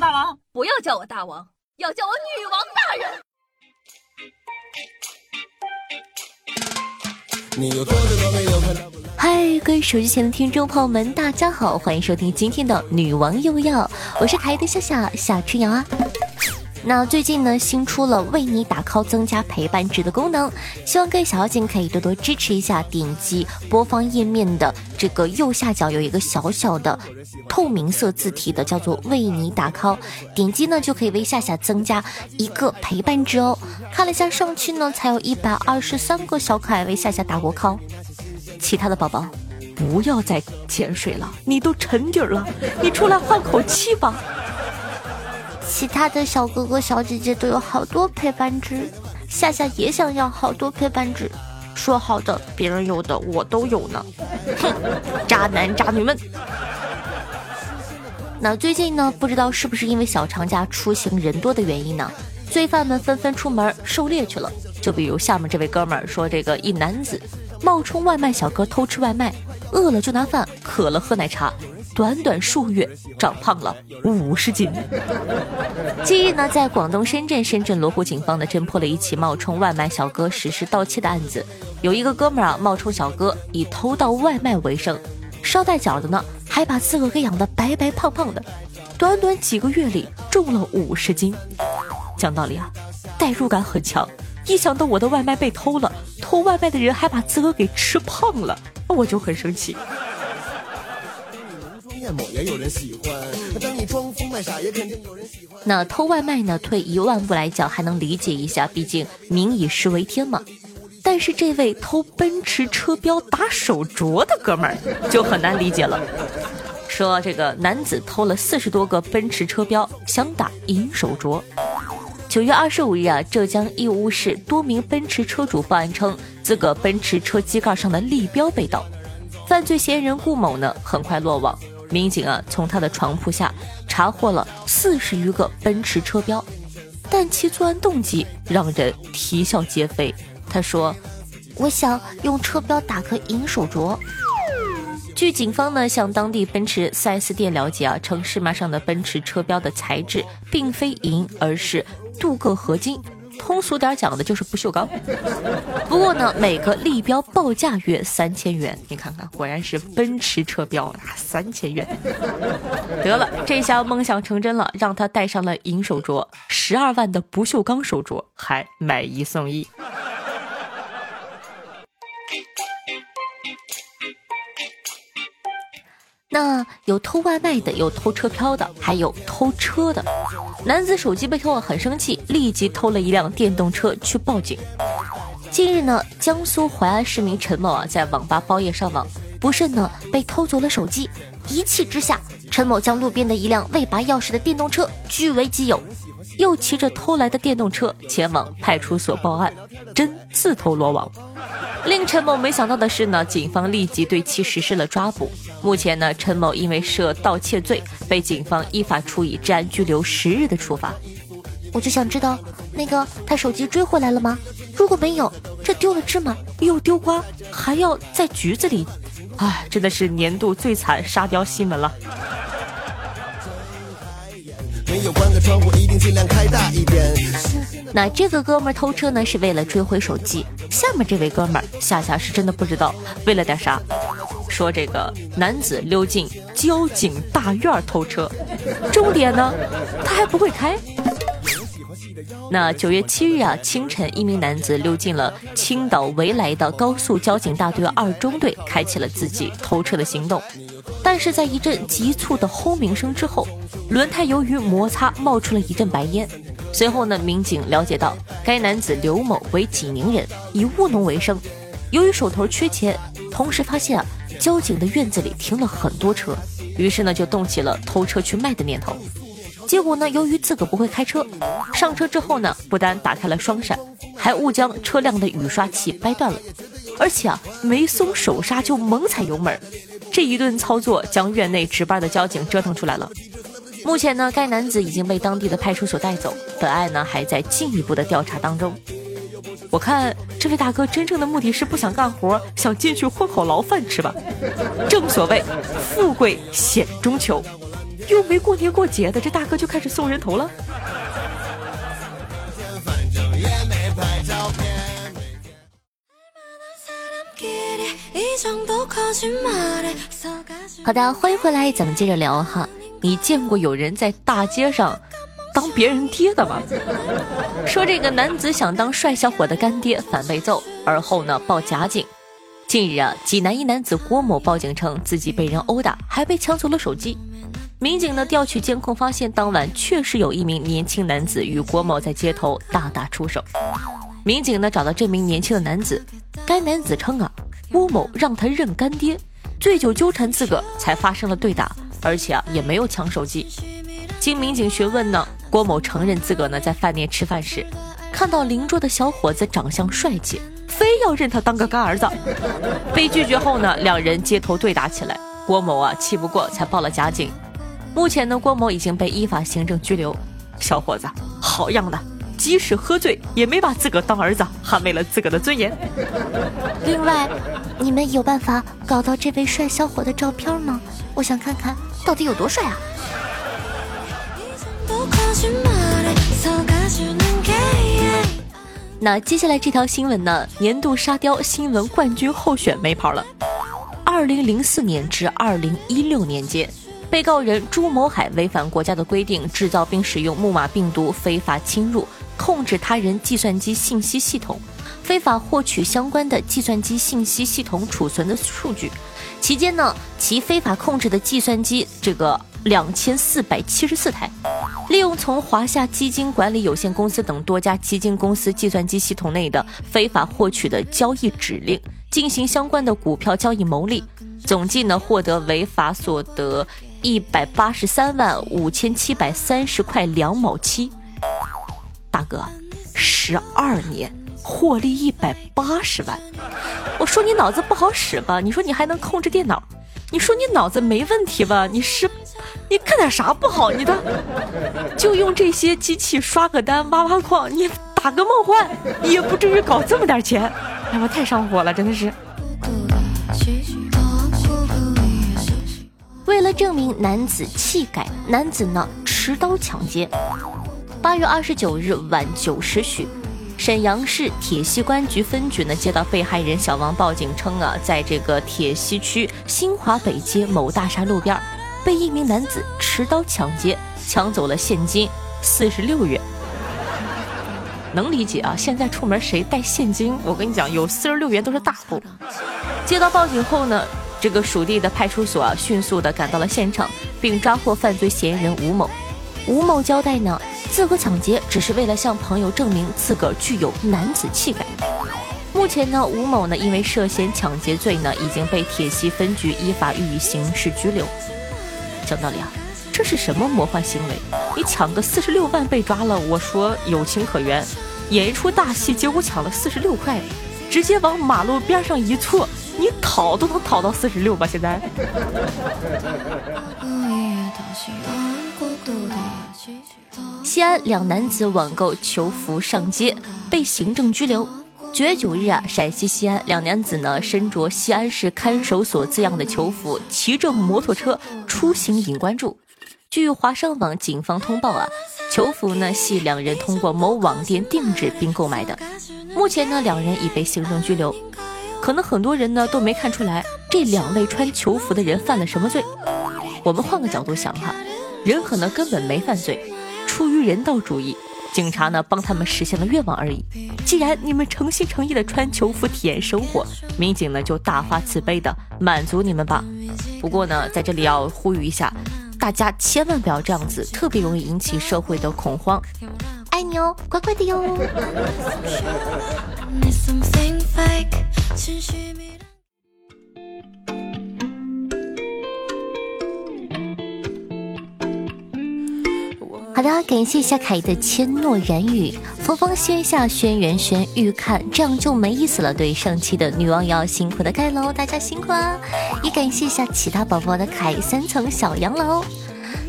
大王，不要叫我大王，要叫我女王大人。嗨，各位手机前的听众朋友们，大家好，欢迎收听今天的《女王又要》，我是可爱的夏夏夏春瑶啊。那最近呢，新出了为你打 call 增加陪伴值的功能，希望各位小妖精可以多多支持一下。点击播放页面的这个右下角有一个小小的透明色字体的，叫做为你打 call，点击呢就可以为夏夏增加一个陪伴值哦。看了一下上期呢，才有一百二十三个小可爱为夏夏打过 call，其他的宝宝不要再潜水了，你都沉底了，你出来换口气吧。其他的小哥哥小姐姐都有好多陪伴值，夏夏也想要好多陪伴值。说好的，别人有的我都有呢。哼，渣男渣女们。那最近呢，不知道是不是因为小长假出行人多的原因呢，罪犯们纷纷出门狩猎去了。就比如下面这位哥们儿说，这个一男子冒充外卖小哥偷吃外卖，饿了就拿饭，渴了喝奶茶。短短数月长胖了五十斤。近日呢，在广东深圳，深圳罗湖警方呢侦破了一起冒充外卖小哥实施盗窃的案子。有一个哥们儿啊，冒充小哥以偷盗外卖为生，捎带脚的呢，还把自个给养的白白胖胖的，短短几个月里重了五十斤。讲道理啊，代入感很强。一想到我的外卖被偷了，偷外卖的人还把自个给吃胖了，我就很生气。也有人喜欢。当你装疯卖傻，也肯定有人喜欢。那偷外卖呢？退一万步来讲，还能理解一下，毕竟民以食为天嘛。但是这位偷奔驰车标打手镯的哥们儿就很难理解了。说这个男子偷了四十多个奔驰车标，想打银手镯。九月二十五日啊，浙江义乌市多名奔驰车主报案称，自个奔驰车机盖上的立标被盗。犯罪嫌疑人顾某呢，很快落网。民警啊，从他的床铺下查获了四十余个奔驰车标，但其作案动机让人啼笑皆非。他说：“我想用车标打个银手镯。”据警方呢向当地奔驰 4S 店了解啊，称市面上的奔驰车标的材质并非银，而是镀铬合金。通俗点讲的就是不锈钢。不过呢，每个立标报价约三千元。你看看，果然是奔驰车标啊，三千元。得了，这下梦想成真了，让他戴上了银手镯，十二万的不锈钢手镯还买一送一。那有偷外卖的，有偷车票的，还有偷车的。男子手机被偷了，很生气，立即偷了一辆电动车去报警。近日呢，江苏淮安市民陈某啊，在网吧包夜上网，不慎呢被偷走了手机。一气之下，陈某将路边的一辆未拔钥匙的电动车据为己有，又骑着偷来的电动车前往派出所报案，真自投罗网。令陈某没想到的是呢，警方立即对其实施了抓捕。目前呢，陈某因为涉盗窃罪，被警方依法处以治安拘留十日的处罚。我就想知道，那个他手机追回来了吗？如果没有，这丢了芝麻又丢瓜，还要在局子里，唉，真的是年度最惨沙雕新闻了。有关的窗户一定尽量开大一点那这个哥们儿偷车呢，是为了追回手机。下面这位哥们儿，夏夏是真的不知道为了点啥。说这个男子溜进交警大院偷车，重点呢，他还不会开。那九月七日啊，清晨，一名男子溜进了青岛维莱的高速交警大队二中队，开启了自己偷车的行动。但是在一阵急促的轰鸣声之后，轮胎由于摩擦冒出了一阵白烟。随后呢，民警了解到该男子刘某为济宁人，以务农为生。由于手头缺钱，同时发现啊，交警的院子里停了很多车，于是呢，就动起了偷车去卖的念头。结果呢，由于自个不会开车，上车之后呢，不但打开了双闪，还误将车辆的雨刷器掰断了，而且啊，没松手刹就猛踩油门。这一顿操作将院内值班的交警折腾出来了。目前呢，该男子已经被当地的派出所带走，本案呢还在进一步的调查当中。我看这位大哥真正的目的是不想干活，想进去混口牢饭吃吧。正所谓富贵险中求。又没过年过节的，这大哥就开始送人头了。好的，欢迎回来，咱们接着聊哈。你见过有人在大街上当别人爹的吗？说这个男子想当帅小伙的干爹，反被揍，而后呢报假警。近日啊，济南一男子郭某报警称自己被人殴打，还被抢走了手机。民警呢调取监控，发现当晚确实有一名年轻男子与郭某在街头大打出手。民警呢找到这名年轻的男子，该男子称啊，郭某让他认干爹，醉酒纠缠自个才发生了对打，而且啊也没有抢手机。经民警询问呢，郭某承认自个呢在饭店吃饭时，看到邻桌的小伙子长相帅气。非要认他当个干儿子，被拒绝后呢，两人街头对打起来。郭某啊气不过，才报了假警。目前呢，郭某已经被依法行政拘留。小伙子，好样的！即使喝醉，也没把自个当儿子，捍卫了自个的尊严。另外，你们有办法搞到这位帅小伙的照片吗？我想看看到底有多帅啊！那接下来这条新闻呢？年度沙雕新闻冠军候选没跑了。二零零四年至二零一六年间，被告人朱某海违反国家的规定，制造并使用木马病毒，非法侵入、控制他人计算机信息系统，非法获取相关的计算机信息系统储存的数据。期间呢，其非法控制的计算机这个两千四百七十四台。利用从华夏基金管理有限公司等多家基金公司计算机系统内的非法获取的交易指令，进行相关的股票交易牟利，总计呢获得违法所得一百八十三万五千七百三十块两毛七。哥，十二年获利一百八十万，我说你脑子不好使吧？你说你还能控制电脑？你说你脑子没问题吧？你是，你干点啥不好？你的就用这些机器刷个单、挖挖矿，你打个梦幻，也不至于搞这么点钱。哎，我太上火了，真的是。为了证明男子气概，男子呢持刀抢劫。八月二十九日晚九时许。沈阳市铁西关局分局呢接到被害人小王报警称啊，在这个铁西区新华北街某大厦路边，被一名男子持刀抢劫，抢走了现金四十六元。能理解啊，现在出门谁带现金？我跟你讲，有四十六元都是大户。接到报警后呢，这个属地的派出所啊，迅速的赶到了现场，并抓获犯罪嫌疑人吴某。吴某交代呢。自个抢劫只是为了向朋友证明自个儿具有男子气概。目前呢，吴某呢因为涉嫌抢劫罪呢，已经被铁西分局依法予以刑事拘留。讲道理啊，这是什么魔幻行为？你抢个四十六万被抓了，我说有情可原，演一出大戏，结果抢了四十六块，直接往马路边上一坐，你讨都能讨到四十六吧？现在。西安两男子网购囚服上街，被行政拘留。九月九日啊，陕西西安两男子呢身着西安市看守所字样的囚服，骑着摩托车出行引关注。据华商网警方通报啊，囚服呢系两人通过某网店定制并购买的。目前呢，两人已被行政拘留。可能很多人呢都没看出来这两位穿囚服的人犯了什么罪。我们换个角度想哈，人可能根本没犯罪。出于人道主义，警察呢帮他们实现了愿望而已。既然你们诚心诚意的穿囚服体验生活，民警呢就大发慈悲的满足你们吧。不过呢，在这里要呼吁一下，大家千万不要这样子，特别容易引起社会的恐慌。爱你哦，乖乖的哟。好的，感谢一下凯的千诺然语，风风歇下轩辕轩欲看，这样就没意思了。对上期的女王要辛苦的盖楼，大家辛苦啊！也感谢一下其他宝宝的凯三层小洋楼。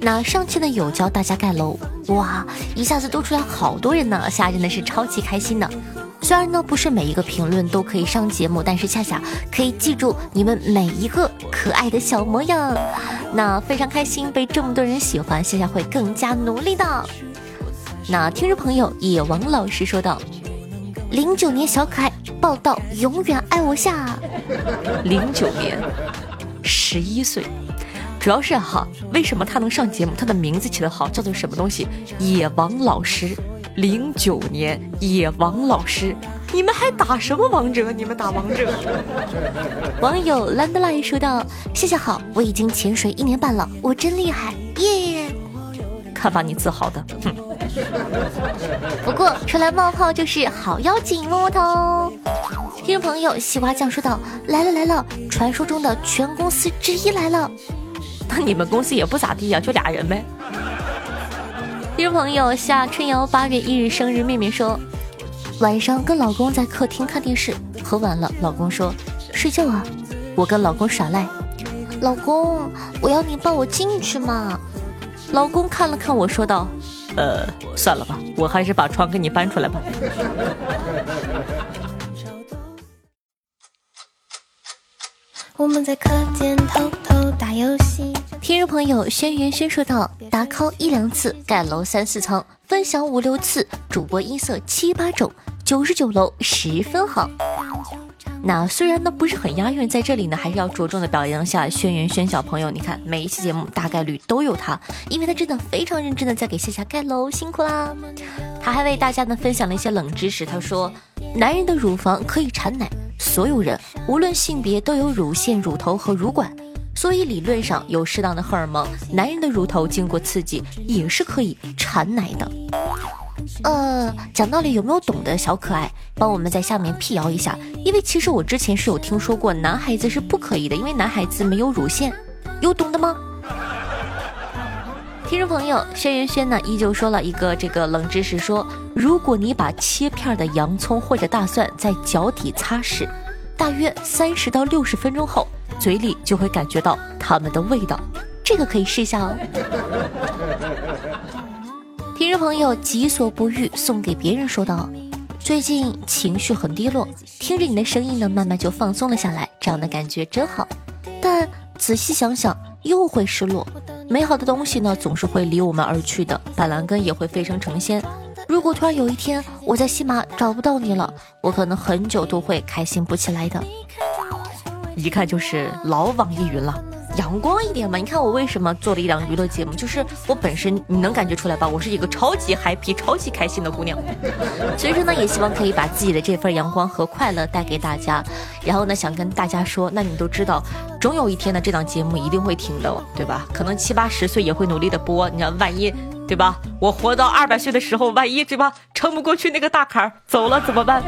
那上期呢有教大家盖楼，哇，一下子多出来好多人呢，夏真的是超级开心的。虽然呢不是每一个评论都可以上节目，但是夏夏可以记住你们每一个可爱的小模样，那非常开心被这么多人喜欢，夏夏会更加努力的。那听众朋友野王老师说道：“零九年小可爱报道，永远爱我夏。零九年，十一岁，主要是哈，为什么他能上节目？他的名字起得好，叫做什么东西？野王老师。”零九年，野王老师，你们还打什么王者？你们打王者？网友 landline 说道：“谢谢好，我已经潜水一年半了，我真厉害，耶！看把你自豪的，哼。不过出来冒泡就是好妖精，摸摸头。听众朋友西瓜酱说道：“来了来了，传说中的全公司之一来了。那你们公司也不咋地呀，就俩人呗。”听众朋友夏春瑶八月一日生日，妹妹说，晚上跟老公在客厅看电视，喝完了，老公说睡觉啊，我跟老公耍赖，老公，我要你抱我进去嘛。老公看了看我说道，呃，算了吧，我还是把床给你搬出来吧。我们在课间偷偷打游戏。听众朋友轩辕轩说道：打 call 一两次，盖楼三四层，分享五六次，主播音色七八种，九十九楼十分好。那虽然呢不是很押韵，在这里呢还是要着重的表扬一下轩辕轩小朋友。你看每一期节目大概率都有他，因为他真的非常认真的在给夏夏盖楼，辛苦啦。他还为大家呢分享了一些冷知识，他说男人的乳房可以产奶。所有人无论性别都有乳腺、乳头和乳管，所以理论上有适当的荷尔蒙，男人的乳头经过刺激也是可以产奶的。呃，讲道理有没有懂的小可爱，帮我们在下面辟谣一下？因为其实我之前是有听说过男孩子是不可以的，因为男孩子没有乳腺，有懂的吗？听众朋友，轩辕轩呢依旧说了一个这个冷知识，说如果你把切片的洋葱或者大蒜在脚底擦拭，大约三十到六十分钟后，嘴里就会感觉到它们的味道，这个可以试一下哦。听众朋友，己所不欲，送给别人说道：最近情绪很低落，听着你的声音呢，慢慢就放松了下来，这样的感觉真好。但仔细想想，又会失落。美好的东西呢，总是会离我们而去的。板蓝根也会飞升成仙。如果突然有一天我在西马找不到你了，我可能很久都会开心不起来的。一看就是老网易云了。阳光一点嘛！你看我为什么做了一档娱乐节目，就是我本身你能感觉出来吧？我是一个超级 happy、超级开心的姑娘，所以说呢，也希望可以把自己的这份阳光和快乐带给大家。然后呢，想跟大家说，那你都知道，总有一天呢，这档节目一定会停的，对吧？可能七八十岁也会努力的播。你知道，万一对吧？我活到二百岁的时候，万一对吧，撑不过去那个大坎儿走了怎么办？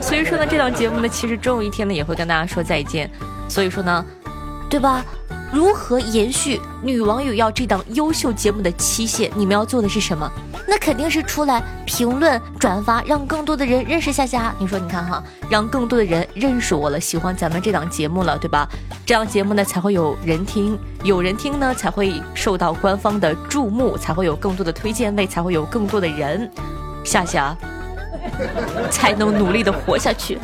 所以说呢，这档节目呢，其实终有一天呢，也会跟大家说再见。所以说呢，对吧？如何延续女网友要这档优秀节目的期限？你们要做的是什么？那肯定是出来评论、转发，让更多的人认识夏夏。你说，你看哈，让更多的人认识我了，喜欢咱们这档节目了，对吧？这档节目呢才会有人听，有人听呢才会受到官方的注目，才会有更多的推荐位，才会有更多的人，夏夏才能努力的活下去。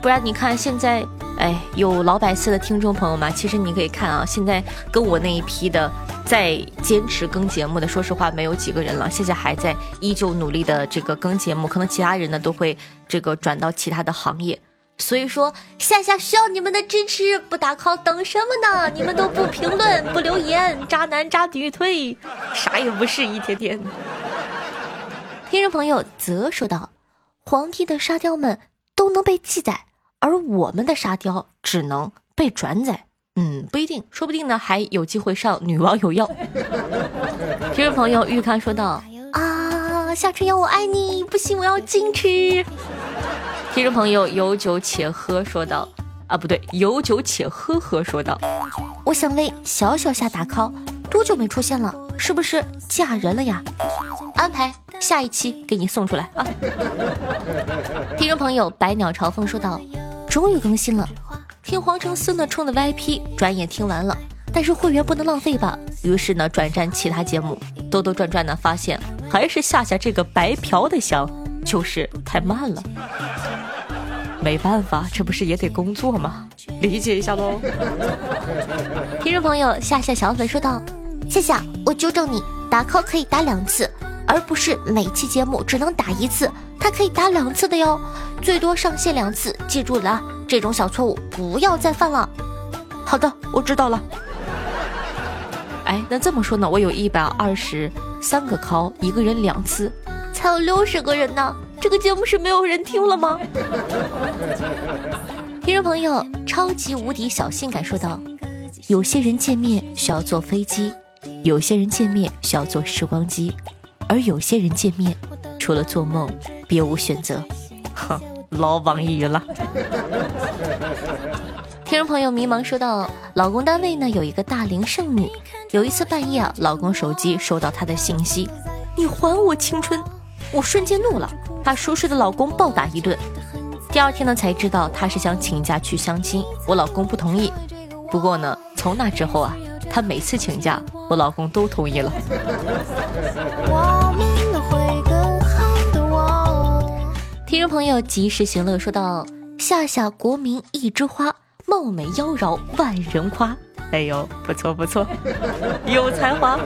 不然你看现在，哎，有老百姓的听众朋友们，其实你可以看啊，现在跟我那一批的在坚持更节目的，说实话没有几个人了。现在还在依旧努力的这个更节目，可能其他人呢都会这个转到其他的行业。所以说，夏夏需要你们的支持，不打 call 等什么呢？你们都不评论不留言，渣男渣女退，啥也不是，一天天。听众朋友则说道：“皇帝的沙雕们都能被记载。”而我们的沙雕只能被转载，嗯，不一定，说不定呢，还有机会上女网友要。听众朋友玉康说道：“啊，夏春瑶，我爱你，不行，我要矜持。”听众朋友有酒且喝说道：“啊，不对，有酒且喝喝说道，我想为小小夏打 call，多久没出现了？是不是嫁人了呀？安排下一期给你送出来啊。”听众朋友百鸟朝凤说道。终于更新了，听黄承思呢充的 VIP，转眼听完了，但是会员不能浪费吧？于是呢，转战其他节目，兜兜转转呢，发现还是夏夏这个白嫖的香，就是太慢了。没办法，这不是也得工作吗？理解一下喽。听众朋友，夏夏小粉说道：“夏夏，我纠正你，打 call 可以打两次，而不是每期节目只能打一次，它可以打两次的哟，最多上线两次，记住了，这种小错误不要再犯了。”好的，我知道了。哎，那这么说呢，我有一百二十三个 call，一个人两次，才有六十个人呢。这个节目是没有人听了吗？听众朋友，超级无敌小性感说道：“有些人见面需要坐飞机，有些人见面需要坐时光机，而有些人见面除了做梦别无选择。”哼，老网易云了。听众朋友迷茫说道：“老公单位呢有一个大龄剩女，有一次半夜啊，老公手机收到她的信息：‘你还我青春’，我瞬间怒了。”把熟睡的老公暴打一顿，第二天呢才知道她是想请假去相亲，我老公不同意。不过呢，从那之后啊，她每次请假，我老公都同意了。听众朋友及时行乐说道：“夏夏国民一枝花，貌美妖娆万人夸。”哎呦，不错不错，有才华。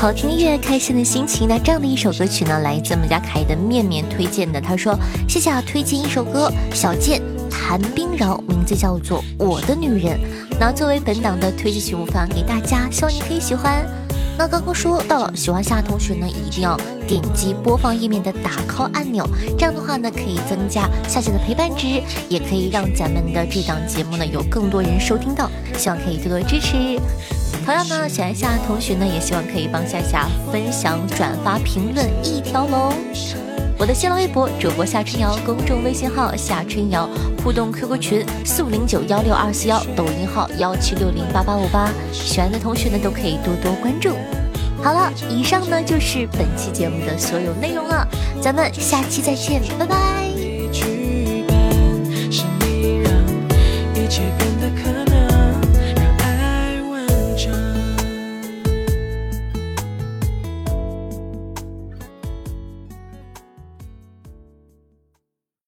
好听音乐，开心的心情。那这样的一首歌曲呢，来自我们家凯的面面推荐的。他说：“谢谢啊，推荐一首歌，小贱谭冰饶，名字叫做《我的女人》。那作为本档的推荐曲目分享给大家，希望你可以喜欢。那刚刚说到了，喜欢夏同学呢，一定要点击播放页面的打 call 按钮，这样的话呢，可以增加夏夏的陪伴值，也可以让咱们的这档节目呢，有更多人收听到。希望可以多多支持。”同样呢，喜欢夏同学呢，也希望可以帮夏夏分享、转发、评论一条龙。我的新浪微博主播夏春瑶，公众微信号夏春瑶，互动 QQ 群四五零九幺六二四幺，抖音号幺七六零八八五八。喜欢的同学呢，都可以多多关注。好了，以上呢就是本期节目的所有内容了，咱们下期再见，拜拜。